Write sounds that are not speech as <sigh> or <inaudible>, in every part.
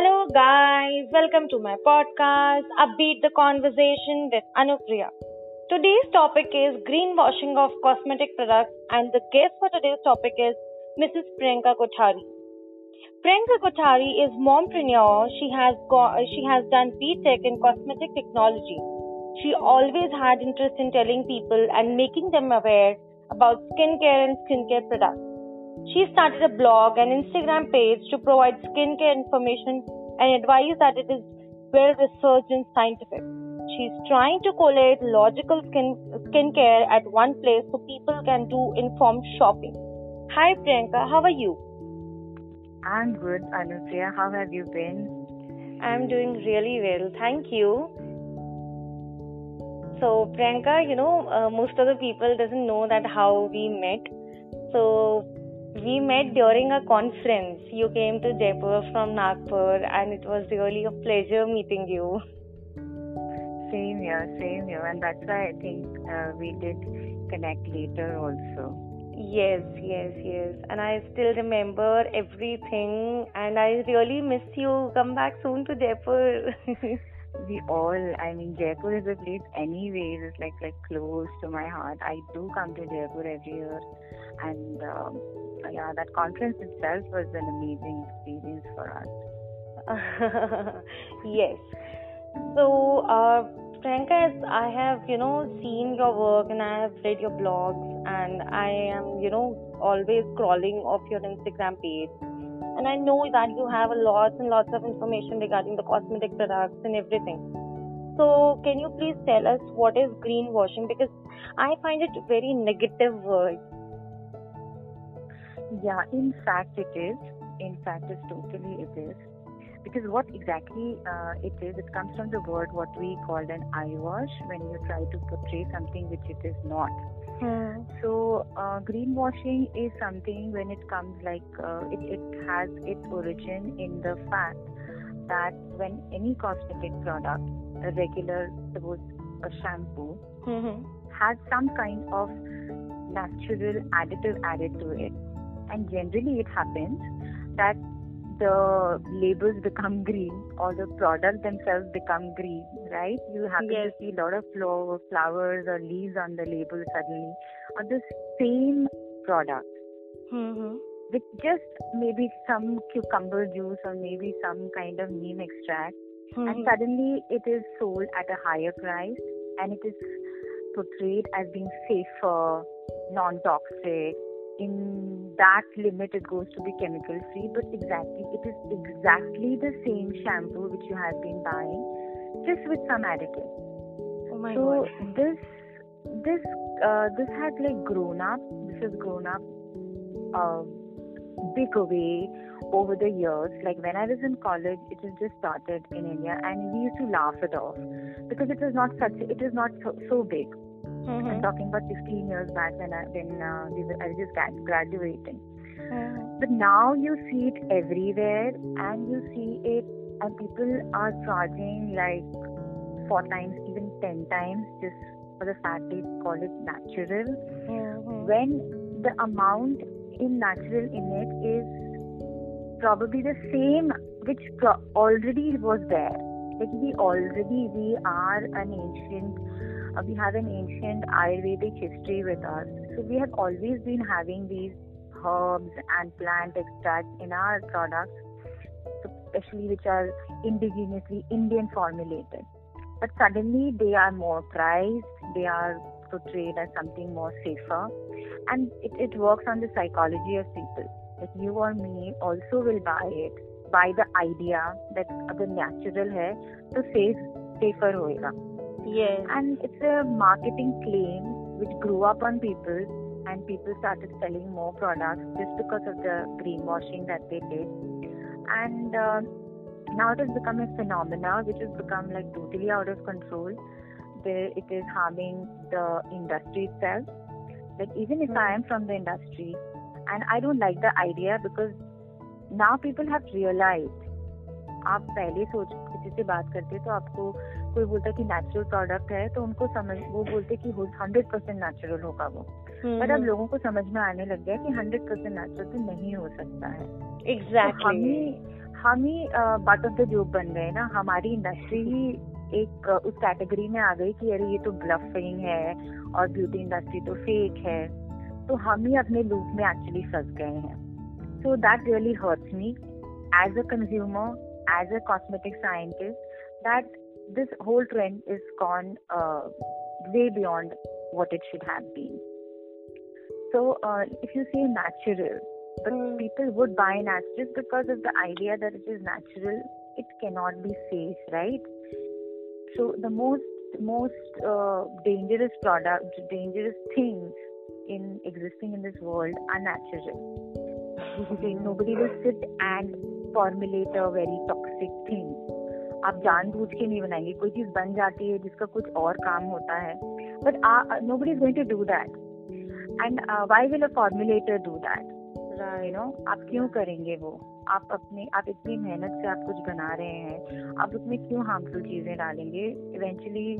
Hello, guys. Welcome to my podcast, Upbeat the Conversation with Anupriya. Today's topic is greenwashing of cosmetic products, and the guest for today's topic is Mrs. Priyanka Kothari. Priyanka Kothari is mompreneur. She has go- she has done BTech in cosmetic technology. She always had interest in telling people and making them aware about skincare and skincare products. She started a blog and Instagram page to provide skincare information and advice that it is well researched and scientific. She's trying to collate logical skin skincare at one place so people can do informed shopping. Hi Priyanka, how are you? I'm good, Anupriya. How have you been? I'm doing really well, thank you. So Priyanka, you know, uh, most of the people doesn't know that how we met. So we met during a conference. You came to Jaipur from Nagpur, and it was really a pleasure meeting you. Same here, same here. And that's why I think uh, we did connect later also. Yes, yes, yes. And I still remember everything, and I really miss you. Come back soon to Jaipur. <laughs> we all, I mean, Jaipur is a place anyways, it's like, like close to my heart. I do come to Jaipur every year. And um, yeah, that conference itself was an amazing experience for us. <laughs> yes. So, uh, as I have, you know, seen your work and I have read your blogs and I am, you know, always crawling off your Instagram page. And I know that you have a lots and lots of information regarding the cosmetic products and everything. So, can you please tell us what is greenwashing? Because I find it very negative word. Yeah, in fact, it is. In fact, it's totally it is. Because what exactly uh, it is, it comes from the word what we call an eyewash when you try to portray something which it is not. So, uh, greenwashing is something when it comes like uh, it, it has its origin in the fact that when any cosmetic product, a regular, suppose a shampoo, Mm-hmm. has some kind of natural additive added to it. And generally, it happens that the labels become green or the product themselves become green, right? You happen Yes. to see a lot of flowers or leaves on the label suddenly, or the same product Mm-hmm. with just maybe some cucumber juice or maybe some kind of neem extract, and Mm-hmm. suddenly it is sold at a higher price and it is portrayed as being safer, non-toxic. In that limit, it goes to be chemical free, but exactly it is exactly the same shampoo which you have been buying, just with some additive. Oh my so god. this this uh, this has like grown up. This has grown up uh, big way over the years. Like when I was in college, it was just started in India, and we used to laugh it off because it was not such. it is not so, so big. I'm Mm-hmm. talking about 15 years back when I when uh, we were, I was just grad- graduating. Mm-hmm. But now you see it everywhere, and you see it, and people are charging like four times, even ten times, just for the fact they call it natural. Mm-hmm. When the amount in natural in it is probably the same which pro- already was there. Like we already we are an ancient, uh, we have an ancient Ayurvedic history with us. So we have always been having these herbs and plant extracts in our products, especially which are indigenously Indian formulated. But suddenly they are more prized, they are portrayed as something more safer, and it, it works on the psychology of people. Like you or me also will buy it, by the idea that the natural hair to safe, safer hoega. Yes. And it's a marketing claim which grew up on people, and people started selling more products just because of the greenwashing that they did. And uh, now it has become a phenomena which has become like totally out of control. There, it is harming the industry itself. Like even if I am from the industry, and I don't like the idea because now people have realized. आप पहले सोच किसी से बात करते तो आपको कोई बोलता कि नेचुरल प्रोडक्ट है तो उनको समझ वो बोलते कि हंड्रेड परसेंट नेचुरल होगा वो। पर अब लोगों को समझ में आने लग गया कि हंड्रेड परसेंट नेचुरल तो नहीं हो सकता है। तो Exactly. हमें हम ही बट ऑफ़ द जोक बन गए ना। हमारी इंडस्ट्री ही एक उस कैटेगरी में आ गई कि अरे ये तो ब्लफिंग है और ब्यूटी इंडस्ट्री तो फेक है। तो हम ही अपने लूप में एक्चुअली फंस गए हैं। So that really hurts me as a consumer as a cosmetic scientist that this whole trend is gone uh, way beyond what it should have been. So, uh, if you say natural, but hmm. people would buy natural because of the idea that it is natural, it cannot be safe, right? So, the most most uh, dangerous product, dangerous things in existing in this world are natural. Hmm. Nobody will sit and formulate a very toxic thing आप जानबूझ के नहीं बनाएँगे। कोई चीज़ बन जाती है जिसका कुछ और काम होता है। But nobody is going to do that and why will a formulator do that you know आप क्यों करेंगे वो? आप अपने, आप इतनी मेहनत से आप कुछ बना रहे हैं। आप उसमें क्यों हार्मफुल चीज़ें डालेंगे? इवेंचुअली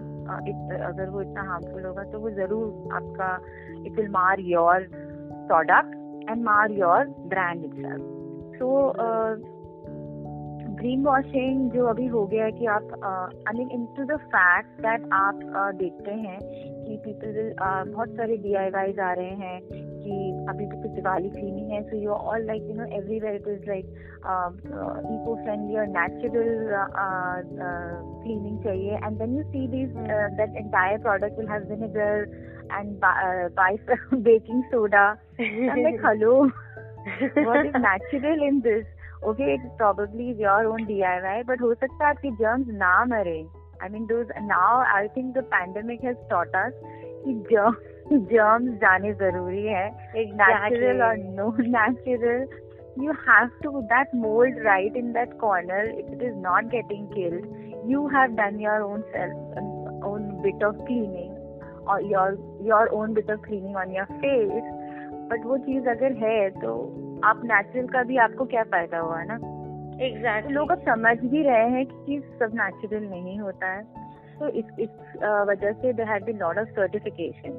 अगर वो इतना हार्मफुल होगा तो वो ज़रूर आपका इट विल मार योर प्रोडक्ट एंड मार your brand itself so greenwashing जो अभी हो गया है कि आप I mean into the fact that आप uh, देखते हैं कि पीपल बहुत सारे डी आई आ रहे हैं कि अभी तो कुछ दिवाली क्लीनिंग है so you all like you know everywhere it is like eco friendly और नेचुरल क्लीनिंग चाहिए. And then you see this that entire product will have vinegar and by baking soda like hello what is <laughs> natural in this? Okay probably your own D I Y but हो सकता है आपकी germs ना मरे. I mean now I think the pandemic has germ जाने ज़रूरी है. एक नेचुरल और no natural you have to that mould right in that corner if it is not getting killed you have done your own self own bit of cleaning और your your own bit of cleaning on your face but वो चीज़ अगर है तो आप natural का भी आपको क्या फ़ायदा हुआ ना? एग्जैक्टली लोग अब समझ भी रहे हैं कि सब नेचुरल नहीं होता है। तो इस इस वजह से there had been lot of certification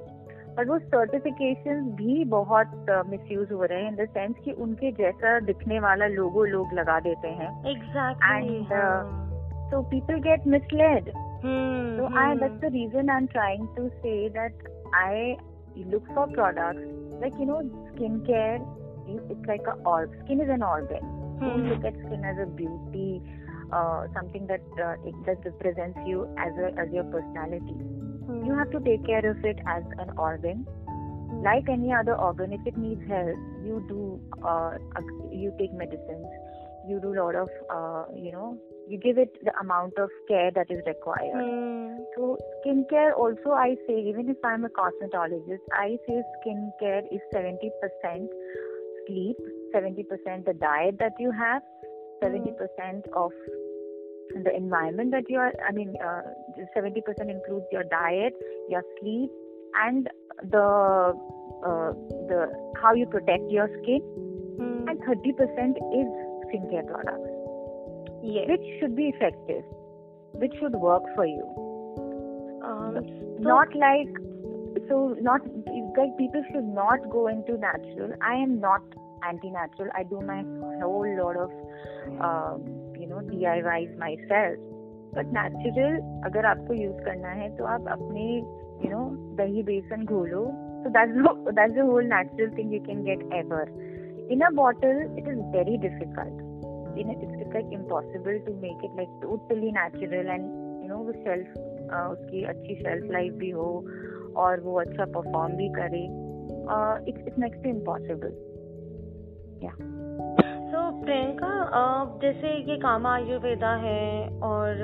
पर वो सर्टिफिकेशन भी बहुत मिस यूज़ हो रहे हैं इन द सेंस कि उनके जैसा दिखने वाला लोगो लोग लगा देते हैं। Exactly And, uh, so people get misled. So I that's the reason I'm trying to say that I look for products like you know skincare it's like a org skin is an organ. Don't look at skin as a beauty, uh, something that uh, it, that represents you as a as your personality. You have to take care of it as an organ. Like any other organ, if it needs help, you do uh, you take medicines. You do a lot of uh, you know you give it the amount of care that is required. So skincare also I say even if I'm a cosmetologist, I say skincare is seventy percent sleep, seventy percent the diet that you have, seventy percent of the environment that you are. I mean, seventy percent includes your diet, your sleep, and the uh, the how you protect your skin, and thirty percent is skincare products yes. which should be effective, which should work for you. Um, not like so not like people should not go into natural. I am not anti-natural. I do my whole lot of um, you know DIYs myself. But natural अगर आपको use करना है तो आप अपने you know दही बेसन घोलो so that's the, that's <laughs> the whole natural thing you can get ever. In a bottle, it is very difficult. You know, it's, it's like impossible to make it like totally natural and you know वो shelf uh, उसकी अच्छी shelf life भी हो और वो अच्छा perform भी करे uh, it's it's next to impossible. सो प्रियंका जैसे ये कामा आयुर्वेदा है और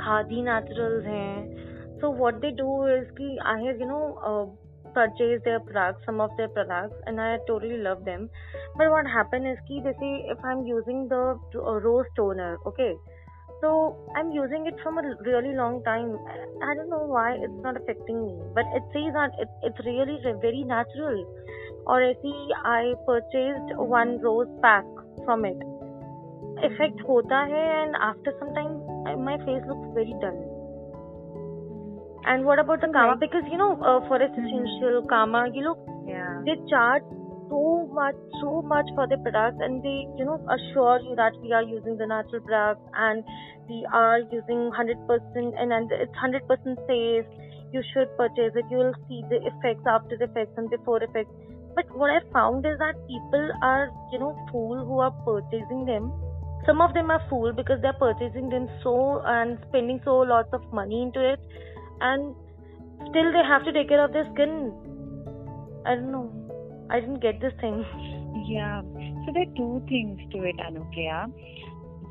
खादी नेचुरल्स हैं so what they do is कि I have you know purchased their products some of their products and i totally love them but what happened is कि जैसे if i'm using the uh, rose toner okay so i'm using it from a really long time. I don't know why it's not affecting me but it says that it, it's really very natural. Or i see I purchased one rose pack from it. Effect hota hai and after some time my face looks very dull. And what about the karma? Because you know uh, forest hmm. essential karma you look yeah. they chart so much, so much for their products, and they, you know, assure you that we are using the natural products and we are using 100% and, and it's 100% safe. You should purchase it. You will see the effects, after effects, and before effects. But what I found is that people are, you know, fool who are purchasing them. Some of them are fool because they're purchasing them so and spending so lots of money into it, and still they have to take care of their skin. I don't know. I didn't get this thing. Yeah. So there are two things to it, Anupriya.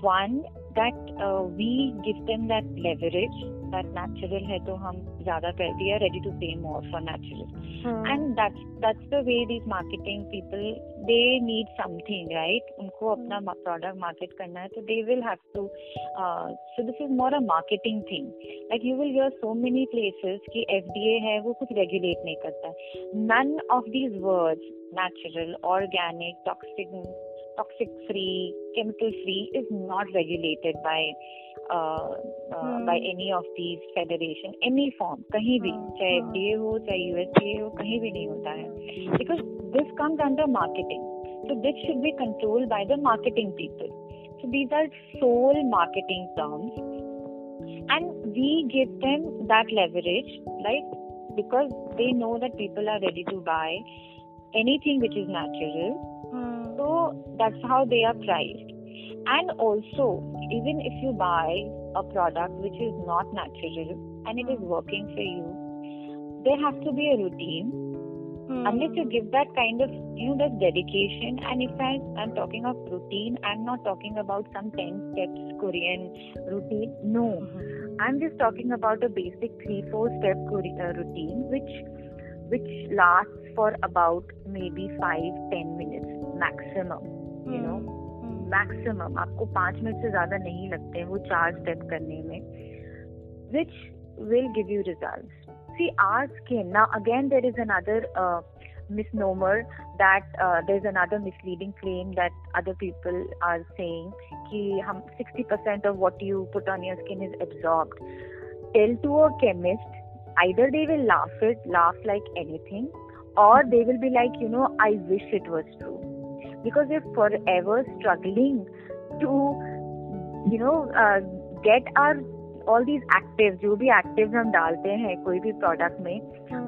One, that uh, we give them that leverage that natural है तो हम ज़्यादा कर we are ready to pay more for natural hmm. and that's that's the way these marketing people they need something right उनको अपना product market करना है तो they will have to uh, so this is more a marketing thing like you will hear so many places कि FDA है वो कुछ regulate नहीं करता none of these words natural organic toxic toxic free, chemical free is not regulated by uh, uh, hmm. by any of these federation, any form, कहीं भी चाहे FDA हो चाहे USDA हो कहीं भी नहीं होता है because this comes under marketing. So this should be controlled by the marketing people. So these are sole marketing terms, and we give them that leverage, like because they know that people are ready to buy anything which is natural so that's how they are priced. And also, even if you buy a product which is not natural and it is working for you, there has to be a routine. Hmm. Unless you give that kind of, you know, that dedication. And if I, I'm talking of routine, I'm not talking about some 10 steps Korean routine. No. Mm-hmm. I'm just talking about a basic 3 4 step uh, routine which which lasts for about maybe 5 10 minutes maximum you know maximum आपको पाँच minute से ज़्यादा नहीं लगते वो चार step करने में which will give you result see our skin ना again there is another misnomer that there is another misleading claim that other people are saying कि हम sixty percent of what you put on your skin is absorb tell to a chemist either they will laugh it laugh like anything और they will be like you know I wish it was true because we're forever struggling to you know uh, get our all these active जो भी active हम डालते हैं कोई भी product में.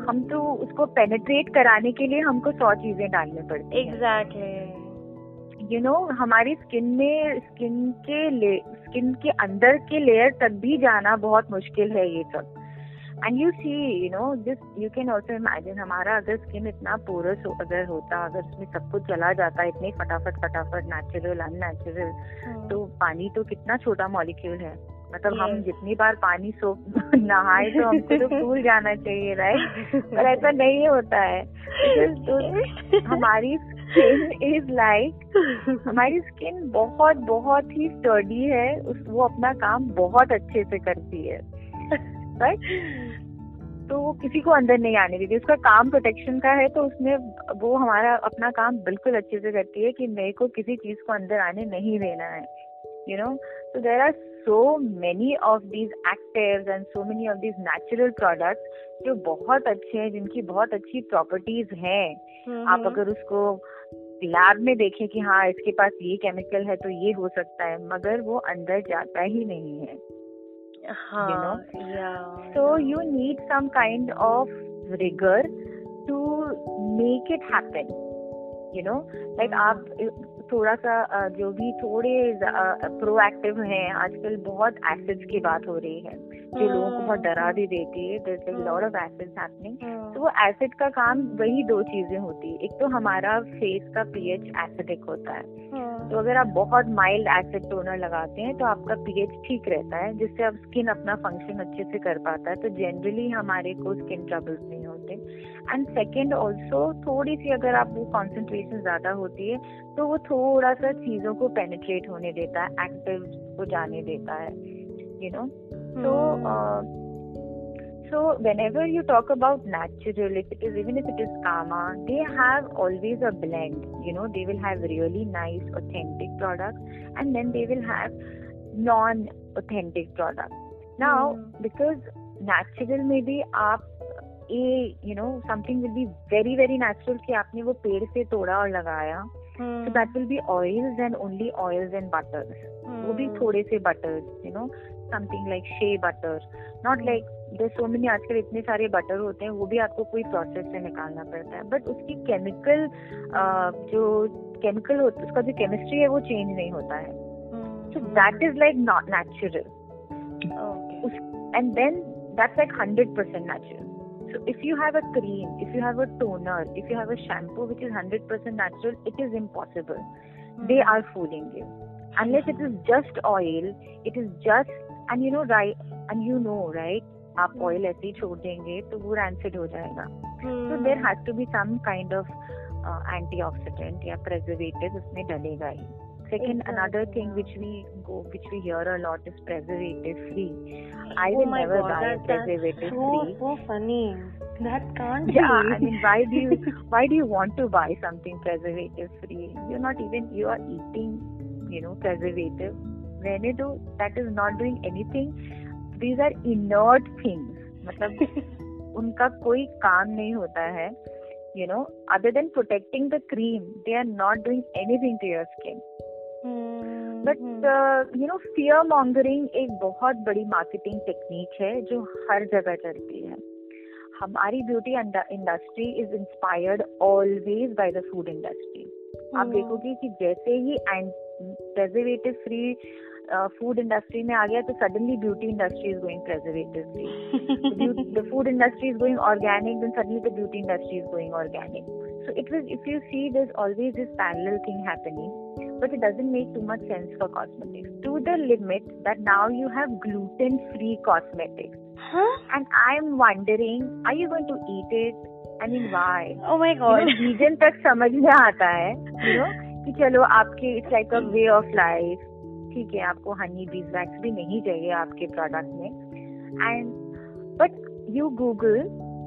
हम तो उसको पेनेट्रेट कराने के लिए हमको सौ चीज़ें डालनी पड़ती एग्जैक्टली यू नो हमारी स्किन में स्किन के स्किन के अंदर के लेयर तक भी जाना बहुत मुश्किल है ये सब and you see you know this you can also imagine हमारा अगर स्किन इतना पोरस हो, अगर होता अगर उसमें सब कुछ चला जाता इतने फटाफट फटाफट नेचुरल अननेचुरल hmm. तो पानी तो कितना छोटा मॉलिक्यूल है मतलब yes. हम जितनी बार पानी सो <laughs> नहाए तो हमको तो <laughs> फूल जाना चाहिए राइट पर ऐसा नहीं होता है तो हमारी स्किन इज़ लाइक हमारी स्किन बहुत बहुत ही स्टडी है उस वो अपना काम बहुत अच्छे से करती है राइट तो वो किसी को अंदर नहीं आने देती उसका काम प्रोटेक्शन का है तो उसमें वो हमारा अपना काम बिल्कुल अच्छे से करती है कि मेरे को किसी चीज़ को अंदर आने नहीं देना है you know so there are so many of these actives and so many of these natural products जो बहुत अच्छे हैं जिनकी बहुत अच्छी प्रॉपर्टीज़ हैं mm-hmm. आप अगर उसको लैब में देखें कि हाँ इसके पास ये केमिकल है तो ये हो सकता है मगर वो अंदर जाता ही नहीं है. You know? yeah. So you need some kind of rigor to make it happen you know? Like आप थोड़ा सा जो भी थोड़े प्रोएक्टिव हैं आजकल बहुत एसिड्स की बात हो रही है जो लोगों को बहुत डरा भी देती है is lot of acids happening तो वो एसिड का काम वही दो चीज़ें होती है एक तो हमारा फेस का पीएच एसिडिक होता है। तो अगर आप बहुत माइल्ड एसिड टोनर लगाते हैं तो आपका पीएच ठीक रहता है जिससे आप स्किन अपना फ़ंक्शन अच्छे से कर पाता है। तो जनरली हमारे को स्किन ट्रबल्स नहीं होते। एंड सेकेंड ऑल्सो थोड़ी सी अगर आप वो कॉन्सेंट्रेशन ज़्यादा होती है तो वो थोड़ा सा चीज़ों को पेनिट्रेट होने देता है एक्टिव को जाने देता है यू नो तो So whenever you talk about natural, if it is even if it is Kama, they have always a blend. You know, they will have really nice, authentic products, and then they will have non-authentic products. Now, mm. because natural maybe आप a you know something will be very very natural कि आपने वो पेड़ से तोड़ा और लगाया so that will be oils and only oils and butters वो भी थोड़े से buttress you know Something like shea butter not like there so many आजकल इतने सारे बटर होते हैं वो भी आपको कोई प्रोसेस से निकालना पड़ता है। बट उसकी केमिकल जो केमिकल होता है उसका जो केमिस्ट्री है वो चेंज नहीं होता है। So that is like not natural and then that's like hundred percent natural So if you have a cream, if you have a toner, if you have a shampoo which is 100% natural, it is impossible. Mm-hmm. They are fooling you. Unless it is just oil, it is just and you know right and you know right आप oil ऐसे ही छोड़ देंगे तो वो rancid हो जाएगा तो there has to be some kind of antioxidant या प्रेजर्वेटिव उसमें डलेगा ही second exactly. another thing which we go which we hear a lot is preservative free i oh will never God, buy preservative so, free so funny that can't yeah be. i mean why do you why do you want to buy something preservative free you're not even you are eating you know preservative रहने दो that is not doing anything these are inert things मतलब <laughs> उनका कोई काम नहीं होता है. You know other than protecting the cream they are not doing anything to your skin but you know fear mongering एक बहुत बड़ी मार्केटिंग टेक्निक है जो हर जगह चलती है. हमारी beauty industry is inspired always by the food industry आप हम्म। देखोगे कि जैसे ही प्रेजर्वेटिव फ्री फूड इंडस्ट्री में आ गया तो suddenly beauty industry is going preservative free the food industry is going organic then suddenly the beauty industry is going organic so it was if you see there's always this parallel thing happening but it doesn't make too much sense for cosmetics to the limit that now you have gluten free cosmetics huh? and i'm wondering are you going to eat it i mean why oh my god vegan तक समझ में आता है you know कि चलो आपके it's like a way of life ठीक है आपको हनी बीज वैक्स भी नहीं चाहिए आपके प्रोडक्ट में and but you Google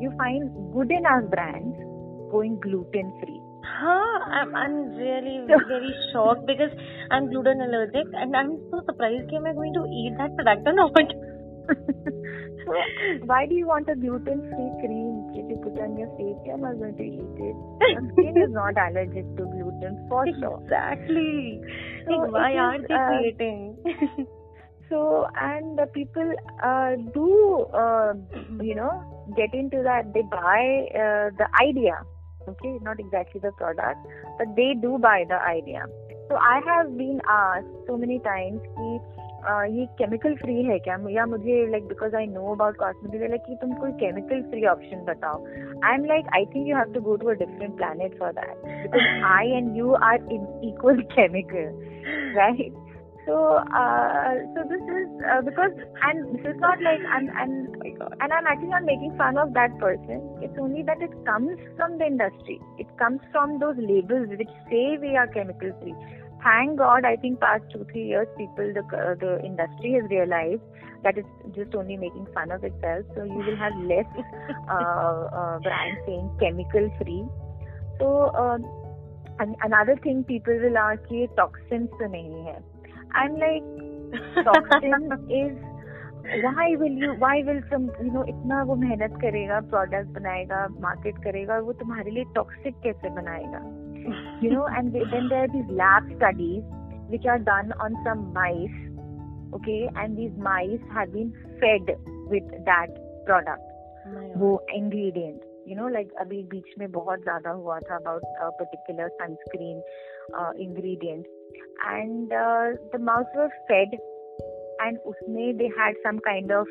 you find good in are brands going gluten free. Huh, I'm, I'm really very shocked because I'm gluten allergic and I'm so surprised that I'm going to eat that product or not. <laughs> so, why do you want a gluten free cream That you put on your face? You're not going to eat it. Your skin is not allergic to gluten for sure. Exactly. So like, why aren't they uh, creating? <laughs> So, and the people uh, do, uh, you know, get into that. They buy uh, the idea okay not exactly the product but they do buy the idea so i have been asked so many times uh, ये chemical free है क्या या मुझे like because I know about cosmetic like कि तुम कोई chemical free option बताओ I am like I think you have to go to a different planet for that because I and you are equal chemical right so uh, so this is uh, because and this is not like and and and I'm actually not making fun of that person. It's only that it comes from the industry. It comes from those labels which say we are chemical free. Thank God, I think past two three years, people the uh, the industry has realized that it's just only making fun of itself. So you will have less <laughs> brands saying chemical free. So and another thing people will ask, ये toxins तो नहीं है. I'm like, <laughs> toxin is why will you why will some you know इतना वो मेहनत करेगा product बनाएगा market करेगा वो तुम्हारे लिए टॉक्सिक कैसे बनाएगा you know and then there are these lab studies which are done on some mice okay and these mice have been fed with that product वो ingredient you know like अभी बीच में बहुत ज्यादा हुआ था about a particular sunscreen uh, ingredient and uh, the mouse were fed and usme they had some kind of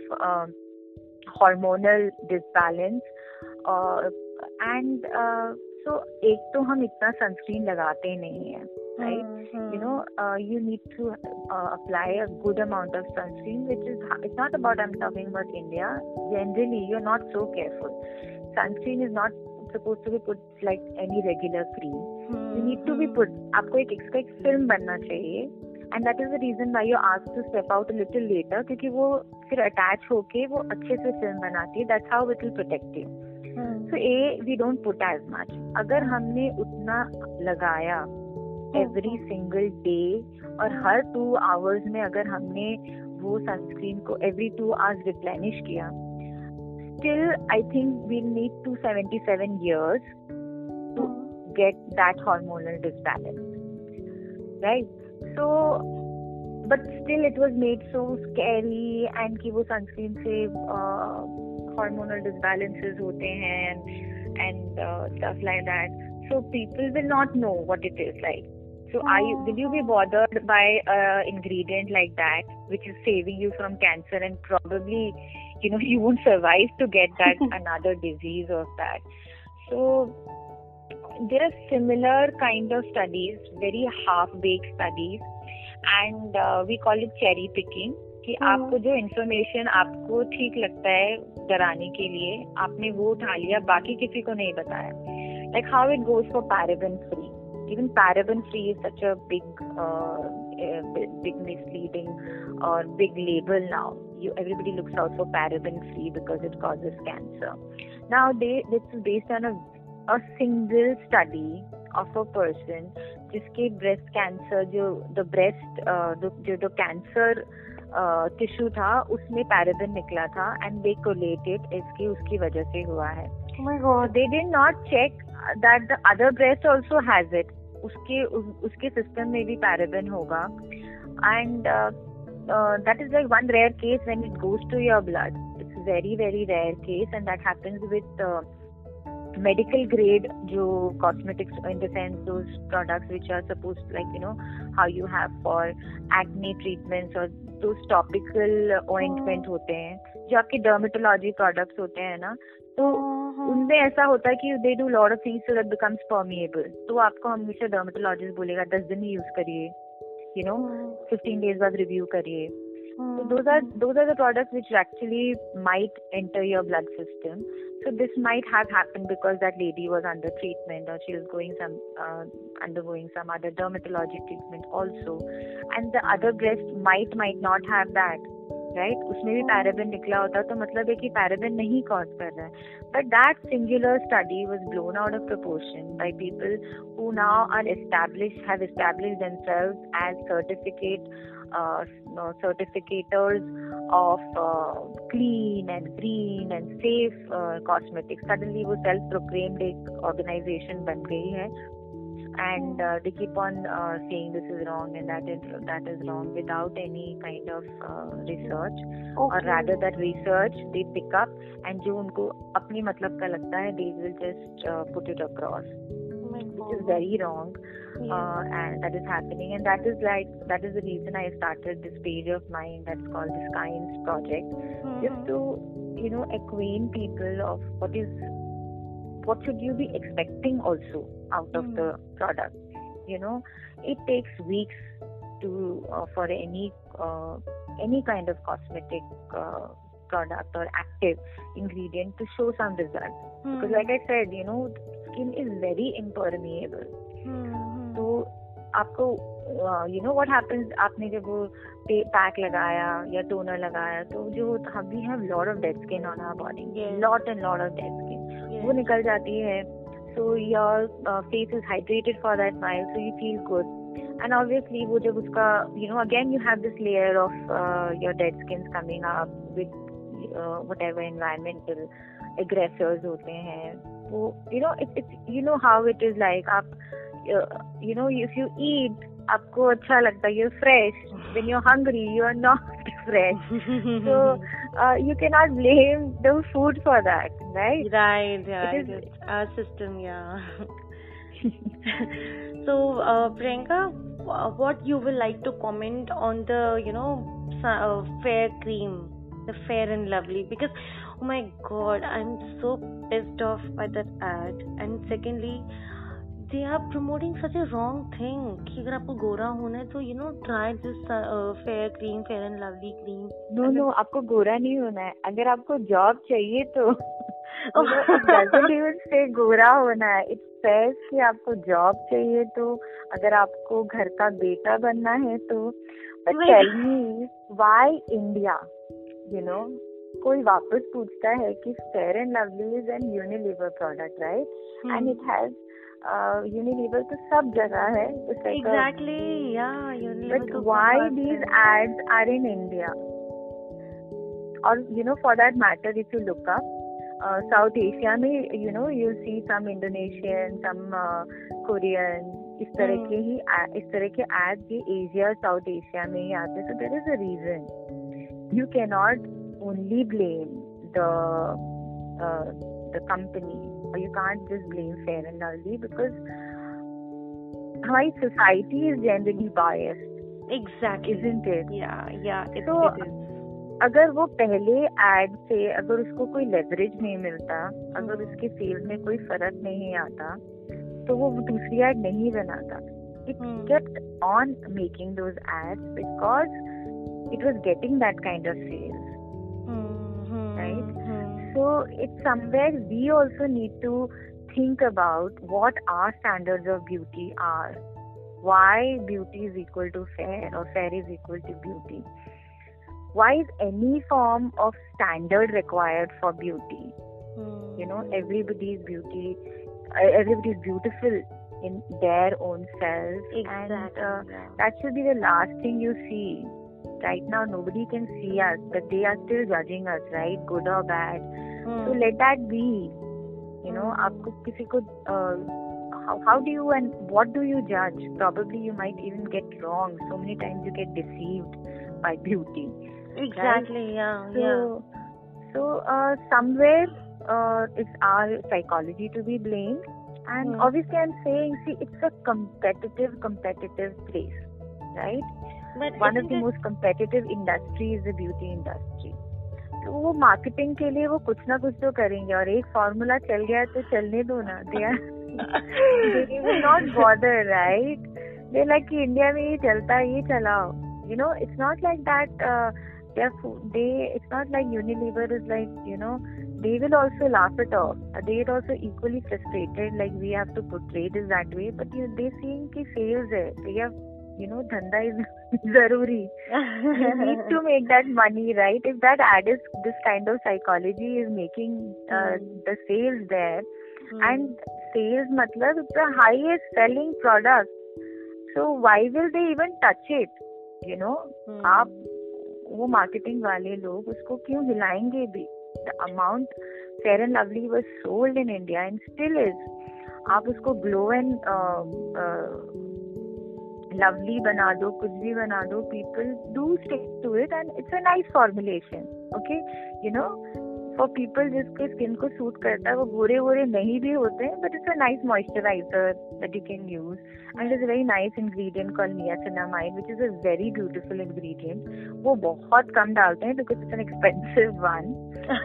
सो एक तो हम इतना सनस्क्रीन लगाते नहीं है right you know you need to apply a good amount of sunscreen which is it not about I am talking about India generally you are not so careful sunscreen is not suppose to be put like any regular cream you need to be put आपको एक expect film बनना चाहिए and that is the reason why you आज to step out little later क्योंकि वो फिर attach होके वो अच्छे से फ़िल्म बनाती है. That's how it will protective so a we don't put as much अगर हमने उतना लगाया एवरी सिंगल डे और हर टू आवर्स में अगर हमने वो सनस्क्रीन को एवरी टू आवर्स रिप्लेनिश किया still I think we need to seventy seven years to get that hormonal disbalance right so but still it was made so scary and कि वो sunscreen से uh, hormonal disbalances hote hain and uh, stuff like that so people will not know what it is like so oh. will you be bothered by an ingredient like that, which is saving you from cancer, and probably, you know, <laughs> you won't survive to get that <laughs> another disease or that. So there are similar kind of studies, very half-baked studies, and uh, we call it cherry picking. कि हाँ। आपको जो information आपको ठीक लगता है डराने के लिए आपने वो उठा लिया बाकी किसी को नहीं बताया। Like how it goes for paraben free even paraben free is such a big big misleading और big label now you everybody looks out for paraben free because it cause is cancer now that is based on a single study of a person जिसके breast cancer जो the breast uh, जो जो cancer tissue था उसमें paraben निकला था and they collated इसकी उसकी वजह से हुआ है। They did not check that the other breast also has it उसके उसके सिस्टम में भी पैराबिन होगा। And that is like one rare case when it goes to your blood it's very very rare case and that happens with medical grade जो cosmetics in the sense those products which are suppose like you know how you have for acne treatments और जो topical ointment होते हैं जो आपके dermatology products होते हैं ना तो uh-huh. उनमें ऐसा होता है कि they do lot of things that becomes permeable तो आपको हमेशा डर्मेटोलॉजिस्ट बोलेगा दस दिन ही यूज़ करिए यू नो फिफ्टीन डेज़ बाद रिव्यू करिए. तो दो आर दो actually might enter your blood system So this might have happened because that lady was under treatment or she was going some uh, undergoing some other dermatology treatment also, and the other breast might might not have that. Right उसमें भी paraben निकला होता तो मतलब है कि paraben नहीं cause कर रहा है but that singular study was blown out of proportion by people who now are established have established themselves as certificate uh, no, certificators of uh, clean and green and safe uh, cosmetics suddenly वो self proclaimed एक organization बन गई है and uh, they keep on uh, saying this is wrong and that is that is wrong without any kind of uh, research or Okay. rather that research they pick up and जो उनको अपनी मतलब का लगता है they will just uh, put it across Oh my which is God. very wrong Yeah. uh, and that is happening and that is like that is the reason I started this page of mine that's called the Science Project just Mhm. to you know acquaint people of what is what should you be expecting also out of Hmm. the product you know it takes weeks to uh, for any uh, any kind of cosmetic uh, product or active ingredient to show some result because Mhm. like i said you know skin is very impermeable Mhm. तो आपको you know what happens आपने जब वो pack लगाया या toner लगाया तो जो हम we have lot of dead skin on our body Yes. Lot and lot of dead skin Yes. वो निकल जाती है। So your face is hydrated for that while so you feel good and obviously वो जब उसका you know again you have this layer of your dead skin coming up with whatever environmental aggressors होते हैं। वो you know it's you know how it is like आप you know if you eat आपको अच्छा लगता है you fresh when you're hungry you are not fresh so uh, you cannot blame the food for that right right, right. is- It's our system, yeah. <laughs> so, uh, Priyanka, what you will like to comment on the, you know, uh, fair cream, the fair and lovely? Because, oh my God, I'm so pissed off by that ad. And secondly, they are promoting such a wrong thing कि अगर आपको गोरा होना है तो you know try this fair cream Fair and Lovely cream no no आपको गोरा नहीं होना है। अगर आपको जॉब चाहिए तो <laughs> मतलब गोरा होना है। इट्स फेयर कि आपको जॉब चाहिए तो अगर आपको घर का बेटा बनना है तो वाई इंडिया यू नो कोई वापस पूछता है कि Fair and Lovely is an Unilever product right and it has Unilever तो सब जगह है exactly but why these ads are in India और you know for that matter if you look up South Asia में you know you see some Indonesian some Korean इस तरह के ही इस तरह के एड ये एशिया साउथ एशिया में ही आते हैं। So there is a reason you cannot only blame the company you can't just blame fair and lovely because हमारी society is generally biased Exactly. isn't it Yeah, yeah, it, So, it is. अगर वो पहले add से अगर उसको कोई leverage नहीं मिलता अगर उसके सेल्स में कोई फ़र्क नहीं आता तो वो दूसरी एड नहीं बनाता it Hmm. kept on making those ads because it was getting that kind of so it's somewhere we also need to think about what our standards of beauty are. Why beauty is equal to fair or fair is equal to beauty? Why is any form of standard required for beauty? Hmm. you know everybody's beauty everybody's beautiful in their own self. Exactly. and uh, that should be the last thing you see right now nobody can see us but they are still judging us right good or bad Hmm. so let that be you know Hmm. आपको किसी को uh, how, how do you and what do you judge probably you might even get wrong so many times you get deceived by beauty Exactly. Yeah. so yeah. so uh, somewhere uh, it's our psychology to be blamed and Hmm. obviously i'm saying see it's a competitive competitive place right But one of the most competitive industry is the beauty industry. तो वो marketing के लिए वो कुछ ना कुछ तो करेंगे और एक फॉर्मूला चल गया तो चलने दो ना दिया not bother right they <laughs> like कि इंडिया में ये चलता है ये चलाओ। You know it's not like that they it's not like Unilever is like you know they will also laugh it off they it also equally frustrated like we have to put is that way but they seen की sales है you know धंधा is ज़रूरी you need to make that money right if that ad is this kind of psychology is making uh, Hmm. the sales there Hmm. and sales matlab it's the highest selling product so why will they even touch it you know Hmm. आप वो marketing वाले लोग उसको क्यों हिलाएँगे भी the amount Fair and Lovely was sold in India and still is आप उसको glow and लवली बना दो कुछ भी बना दो people do stick to it and it's a nice formulation okay you know for people जिसके स्किन को सूट करता है वो गोरे वोरे नहीं भी होते हैं but it's a nice moisturiser that you can use and there's a very nice ingredient called niacinamide which is a very beautiful ingredient वो बहुत कम डालते हैं because it's an expensive <laughs> one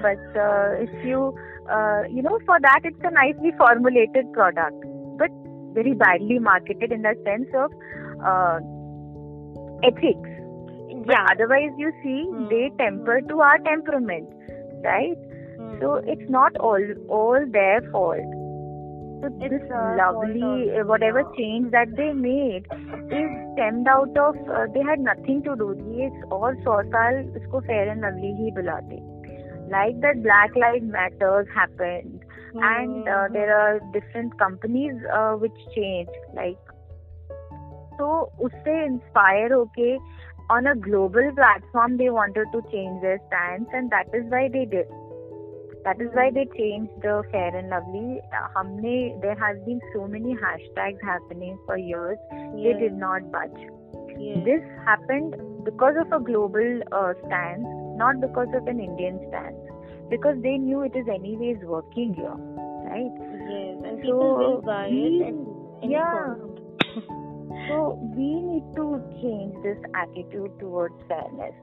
but uh, if you uh, you know for that it's a nicely formulated product but very badly marketed in the sense of uh, ethics but yeah. otherwise you see Hmm. they temper to our temperament right Hmm. so it's not all all their fault so It's this our lovely fault also, uh, whatever yeah. change that they made is stemmed out of uh, they had nothing to do ये और सौ साल इसको fair and lovely ही बुलाते like that black lives matters happened and uh, Hmm. there are different companies uh, which changed like तो उससे inspire होके on a global platform they wanted to change their stance and that is why they did that is why they changed the fair and lovely Uh, हमने there has been so many hashtags happening for years they Yes, did not budge yes. this happened because of a global uh, stance not because of an indian stance because they knew it is anyways working here right Yes, and So, people will buy it we- and any yeah. <laughs> so we need to change this attitude towards fairness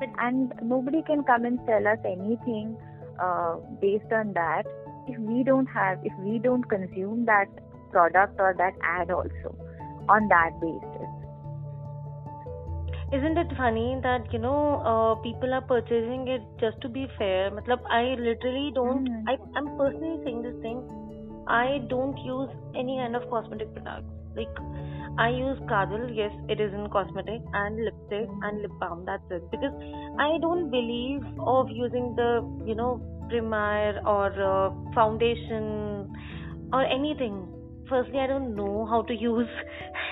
But- and nobody can come and tell us anything uh, based on that if we don't have if we don't consume that product or that ad also on that basis Isn't it funny that you know uh, people are purchasing it just to be fair? Matlab, I literally don't. Mhm. I I'm personally saying this thing. I don't use any kind of cosmetic products. Like I use kajal. Yes, it is in cosmetic and lipstick and lip balm. That's it. Because I don't believe of using the you know primer or uh, foundation or anything. Firstly, I don't know how to <laughs> use,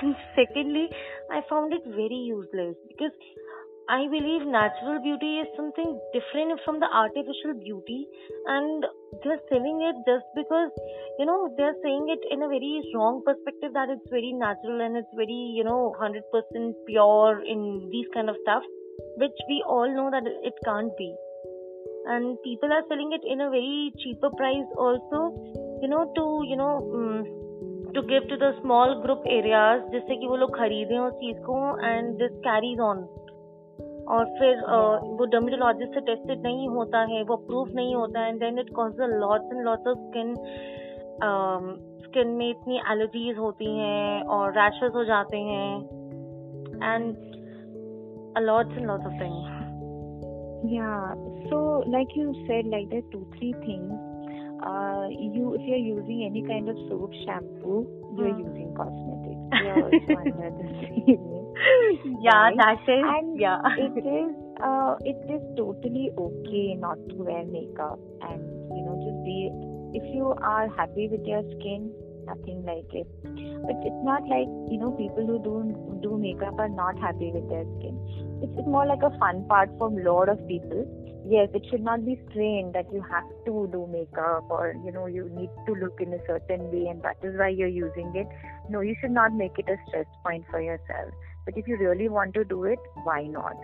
and secondly, I found it very useless because I believe natural beauty is something different from the artificial beauty, and they're selling it just because you know they're saying it in a very wrong perspective that it's very natural and it's very you know 100% pure in these kind of stuff, which we all know that it can't be. And people are selling it in a very cheaper price also, you know, to you know. Um, to give to the small group areas जिससे कि वो लोग खरीदें उस चीज़ को and this carries on और फिर वो डर्मिटोलॉजिस्ट से टेस्टेड नहीं होता है वो अप्रूव नहीं होता है and then it cause a lots and lots of skin skin में इतनी एलर्जीज होती हैं और रैशेज हो जाते हैं and a lots and lots of things या so like you said like that two three things you if you are using any kind of soap shampoo you are using cosmetic yeah, that is and yeah. it is uh, it is totally okay not to wear makeup and you know just be if you are happy with your skin, nothing like it. But it's not like you know people who don't do makeup are not happy with their skin. It's, it's more like a fun part for a lot of people yes it should not be strained that you have to do makeup or you know you need to look in a certain way and that is why you're using it no you should not make it a stress point for yourself but if you really want to do it why not?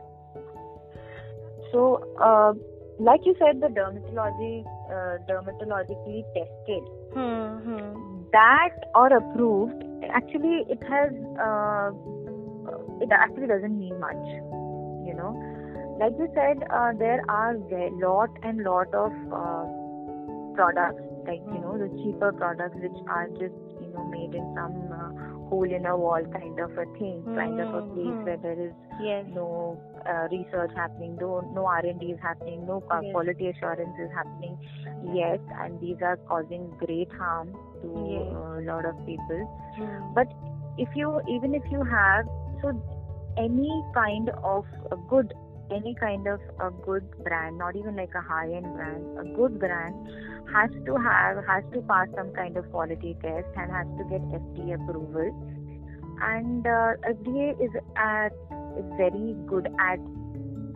So uh, like you said the dermatology uh, dermatologically tested. Mm-hmm. that or approved actually it has uh, it actually doesn't mean much you know. Like you said, uh, there are a lot and lot of uh, products, like you know, the cheaper products which are just you know made in some hole in a wall kind of a thing, mm-hmm. kind of a place mm-hmm. where there is yes. no uh, research happening, no no R and D is happening, no yes. quality assurance is happening. Yes, and these are causing great harm to yes. a lot of people. Mm. But if you even if you have so any kind of a good any kind of a good brand, not even like a high end brand, a good brand has to have, has to pass some kind of quality test and has to get FDA approval. And uh, FDA is at is very good at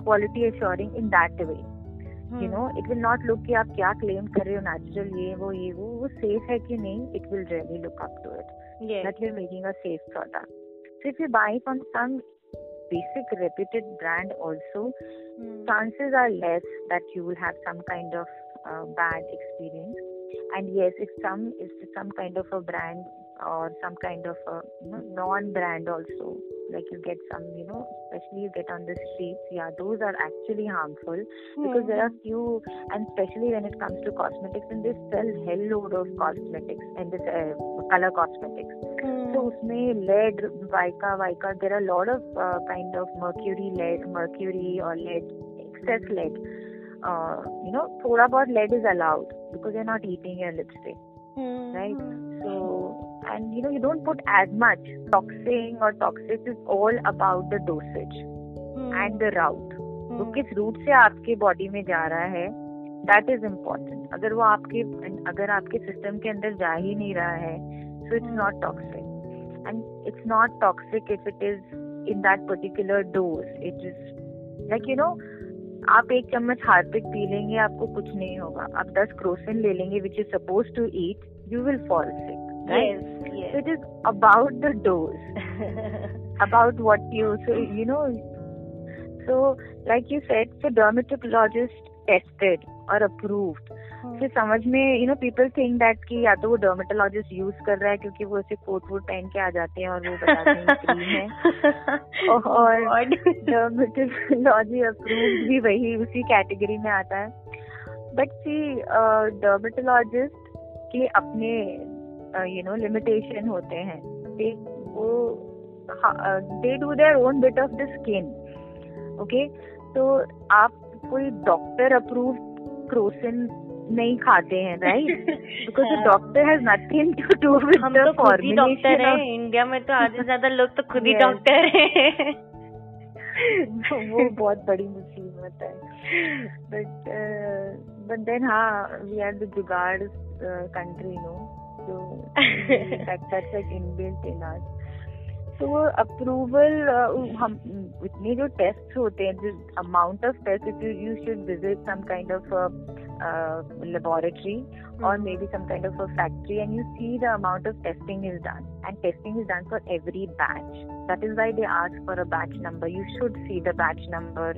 quality assuring in that way. Hmm. You know, it will not look कि आप क्या claim कर रहे हो natural ये वो ये वो वो safe है कि नहीं. It will really look up to it. Yes. That you're making a safe product. So if you buy from some basic reputed brand also, mm. chances are less that you will have some kind of uh, bad experience. And yes, if some if some kind of a brand or some kind of a you know, non-brand also, like you get some, you know, especially you get on the streets, yeah, those are actually harmful mm. because there are hmm. few, and especially when it comes to cosmetics, and they sell hell load of cosmetics and this uh, color cosmetics. तो उसमें lead वाइका वाइका there are lot of kind of mercury lead mercury और lead access lead you know थोड़ा बहुत lead is allowed because you're not eating your lipstick mm-hmm. right so and you know you don't put as much toxin or toxic is all about the dosage mm-hmm. and the route mm-hmm. वो किस root से आपके body में जा रहा है that is important अगर वो आपके अगर आपके सिस्टम के अंदर जा ही नहीं रहा है so it's not toxic and it's not toxic if it is in that particular dose it is like you know आप एक चम्मच हार्पिक पी लेंगे आपको कुछ नहीं होगा। आप दस क्रोसिन ले लेंगे which is suppose to eat you will fall sick it is about the dose about what you so you know so like you set the dermatologist tested और अप्रूव्ड फिर समझ में you know people think that कि या तो वो dermatologist use कर रहा है क्योंकि वो ऐसे कोट वोट पहन के आ जाते हैं और वो बताते हैं है। <laughs> और डर्मेटोलॉजी अप्रूव्ड <laughs> भी वही उसी कैटेगरी में आता है। बट सी डर्मेटोलॉजिस्ट के अपने यू नो लिमिटेशन होते हैं। वो they do their own bit of the skin okay तो आप कोई डॉक्टर अप्रूव क्रोसिन नहीं खाते हैं right because doctor has nothing to do with the formulation doctor है इंडिया में तो आधे ज़्यादा लोग तो खुद ही डॉक्टर हैं। <laughs> वो बहुत बड़ी मुसीबत है। बट बट देन हाँ we are the jugaad country no <laughs> so that's that's like inbuilt in us तो वो अप्रूवल हम इतने जो टेस्ट होते हैं amount of test if you should visit some kind of laboratory mm-hmm. or maybe some kind of a factory and you see the amount of testing is done and testing is done for every batch that is why they ask for a batch number you should see the batch number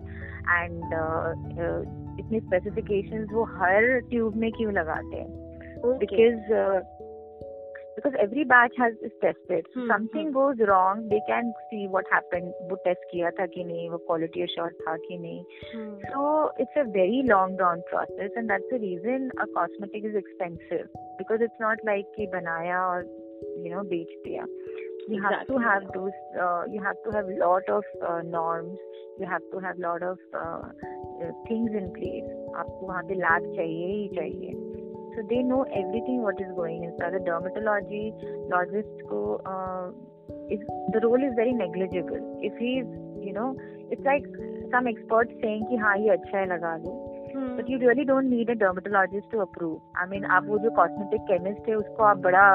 and uh, uh, इतनी specifications वो हर tube में क्यों लगाते हैं because because every batch has is tested. So hmm. something hmm. goes wrong, they can see what happened. वो test किया था कि नहीं, वो quality assured था कि नहीं. Hmm. So it's a very long drawn process, and that's the reason a cosmetic is expensive because it's not like कि बनाया और you know बेच दिया. You exactly. have to have those. Uh, you have to have lot of uh, norms. You have to have lot of uh, things in place. आपको वहाँ पे lab चाहिए ही चाहिए. So they know everything what is going inside the dermatology logist ko uh, if the role is very negligible if he is you know it's like some expert saying ki ha ye acha hai laga do hmm. but you really don't need a dermatologist to approve i mean आप वो जो cosmetic chemist है उसको आप बड़ा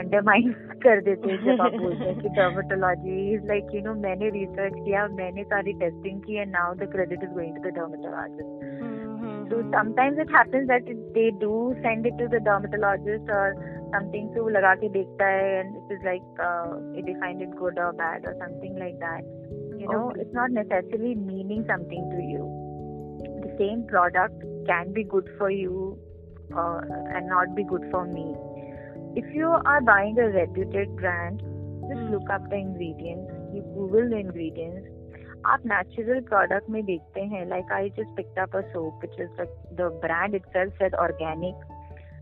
undermine कर देते हैं जब आप बोलते हैं कि dermatology is like you know मैंने रिसर्च किया मैंने सारी टेस्टिंग की and now the credit is going to the dermatologist So sometimes it happens that they do send it to the dermatologist or something to laga ke dekhta hai and it is like uh, if they find it good or bad or something like that. You know, okay. it's not necessarily meaning something to you. The same product can be good for you uh, and not be good for me. If you are buying a reputed brand, just mm. look up the ingredients. You Google the ingredients आप natural product में देखते हैं like I just picked up a soap which is the brand itself said organic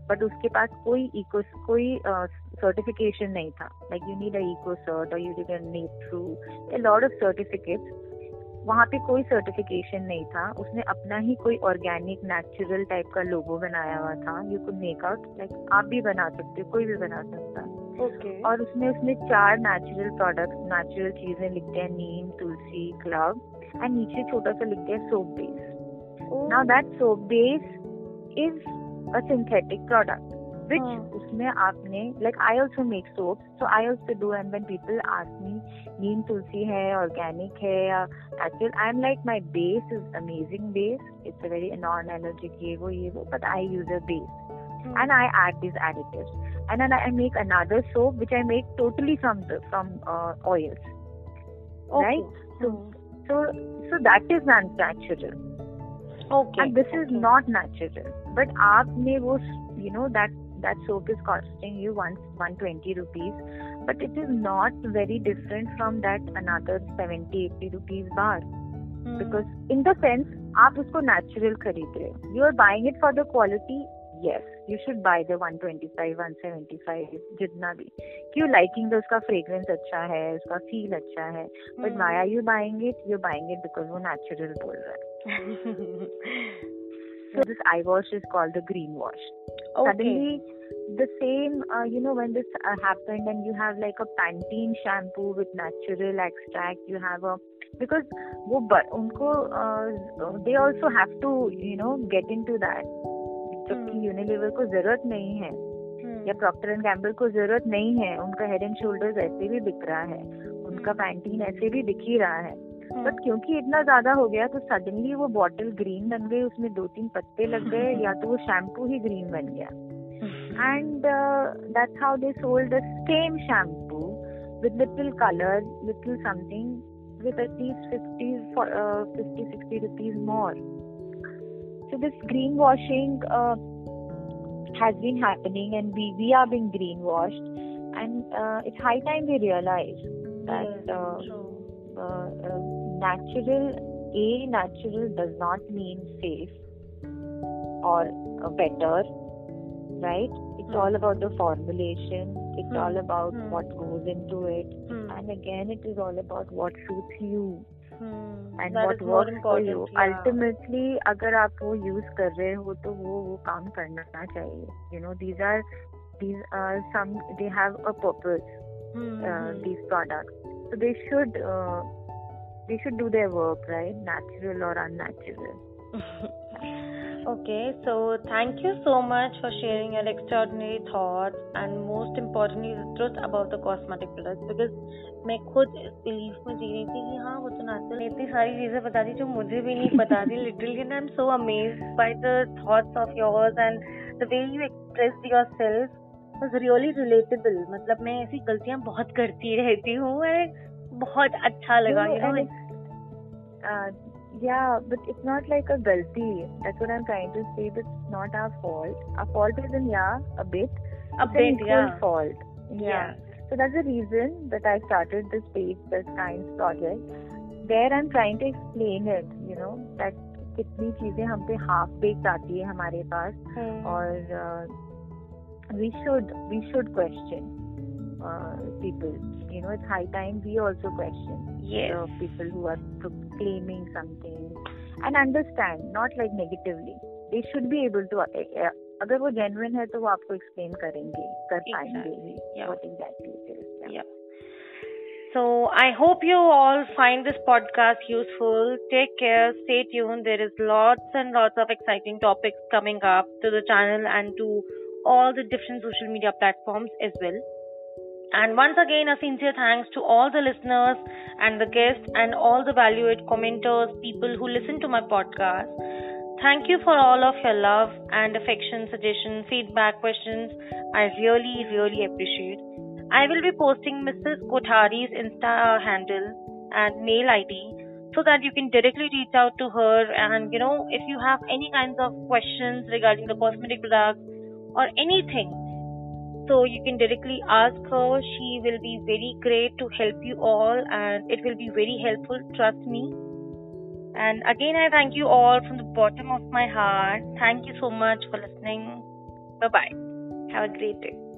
but उसके पास कोई eco कोई certification uh, नहीं था। Like you need a eco cert और you did need through lot of certificates वहाँ पे कोई सर्टिफिकेशन नहीं था। उसने अपना ही कोई ऑर्गेनिक नेचुरल टाइप का लोगो बनाया हुआ था। You could make out like आप भी बना सकते हो कोई भी बना सकता है। okay. और उसमें उसमें चार नेचुरल प्रोडक्ट नेचुरल चीज़ें लिखते हैं नीम तुलसी क्लब एंड नीचे छोटा सा लिखते हैं soap base now that soap base is a synthetic product which उसमें आपने like I also make soap so I also do and when people आसमी नीम तुलसी है ऑर्गेनिक है या I am like my base is amazing base it's a very non allergic ये वो ये वो but I use a base and I add these additive and then I make another soap which I make totally from the from uh, oils. Okay. Right? So hmm. so so that is not natural. Okay. And this okay. is not natural. But aapne wo you know that that soap is costing you one 120 rupees but it is not very different from that another 70 80 rupees bar hmm. because in the sense आप उसको natural खरीद रहे हो you are buying it for the quality yes you should buy the 125 175 जितना भी क्यों liking the उसका fragrance अच्छा है उसका feel अच्छा है but why are you buying it you're buying it because वो natural बोल रहा है <laughs> so this eye wash is called the green wash okay. suddenly the same uh, you know when this uh, happened and you have like a Pantene shampoo with natural extract you have a because वो उनको uh, they also have to you know get into that जबकि Unilever को ज़रूरत नहीं है। हम्म। या Procter and Gamble को ज़रूरत नहीं है। उनका हेड एंड शोल्डर्स ऐसे भी बिक रहा है। उनका पैंटीन ऐसे भी दिख ही रहा है। But hmm. क्योंकि इतना ज़्यादा हो गया तो सडनली वो बॉटल ग्रीन बन गई। उसमें दो तीन पत्ते लग गए या तो वो शैम्पू ही ग्रीन बन गया। And that's how they sold the same shampoo with little color, little something, with at least 50, uh, 50 60 rupees more. So this greenwashing uh, has been happening, and we we are being greenwashed, and uh, it's high time we realize that uh, uh, uh, natural a natural does not mean safe or better, right? It's all about the formulation. It's all about what goes into it, and again, it is all about what suits you. And what work for you ultimately अगर आप वो use कर रहे हो तो वो वो काम करना चाहिए। You know these are these are some they have a purpose these product so they should they should do their work right natural और unnatural Okay, so thank you so much for sharing your extraordinary thoughts and most importantly the truth about the cosmetic products because मैं खुद इस belief में जी रही थी कि हाँ वो तो नाचल ने इतनी सारी चीज़ें बता दी जो मुझे भी नहीं पता थी। Literally and I am so amaze by the thoughts of yours and the way you expressed yourself was really relatable मतलब मैं ऐसी गलतियाँ बहुत करती रहती हूँ बहुत अच्छा लगा you know yeah, but it's not like a galti. That's what I'm trying to say. That's not our fault. Our fault is in yeah, a bit. A it's bit, an yeah. fault. Yeah. yeah. So that's the reason that I started this Space the Science project. There I'm trying to explain it, you know, that कितनी चीजें हम पे half baked आती है हमारे पास और we should we should question people you know it's high time we also question yes. the people who are claiming something and understand not like negatively they should be able to अगर वो genuine है तो वो आपको explain करेंगे कर पाएंगे yeah. what exactly it is yeah. yeah. So I hope you all find this podcast useful. Take care, stay tuned. There is lots and lots of exciting topics coming up to the channel and to all the different social media platforms as well. And once again, a sincere thanks to all the listeners and the guests and all the valued commenters, people who listen to my podcast. Thank you for all of your love and affection, suggestions, feedback, questions. I really, really appreciate. I will be posting Mrs. Kothari's Insta handle and mail ID so that you can directly reach out to her and you know if you have any kinds of questions regarding the cosmetic products or anything so you can directly ask her. She will be very great to help you all and it will be very helpful, trust me. And again, I thank you all from the bottom of my heart. Thank you so much for listening. Bye bye. Have a great day.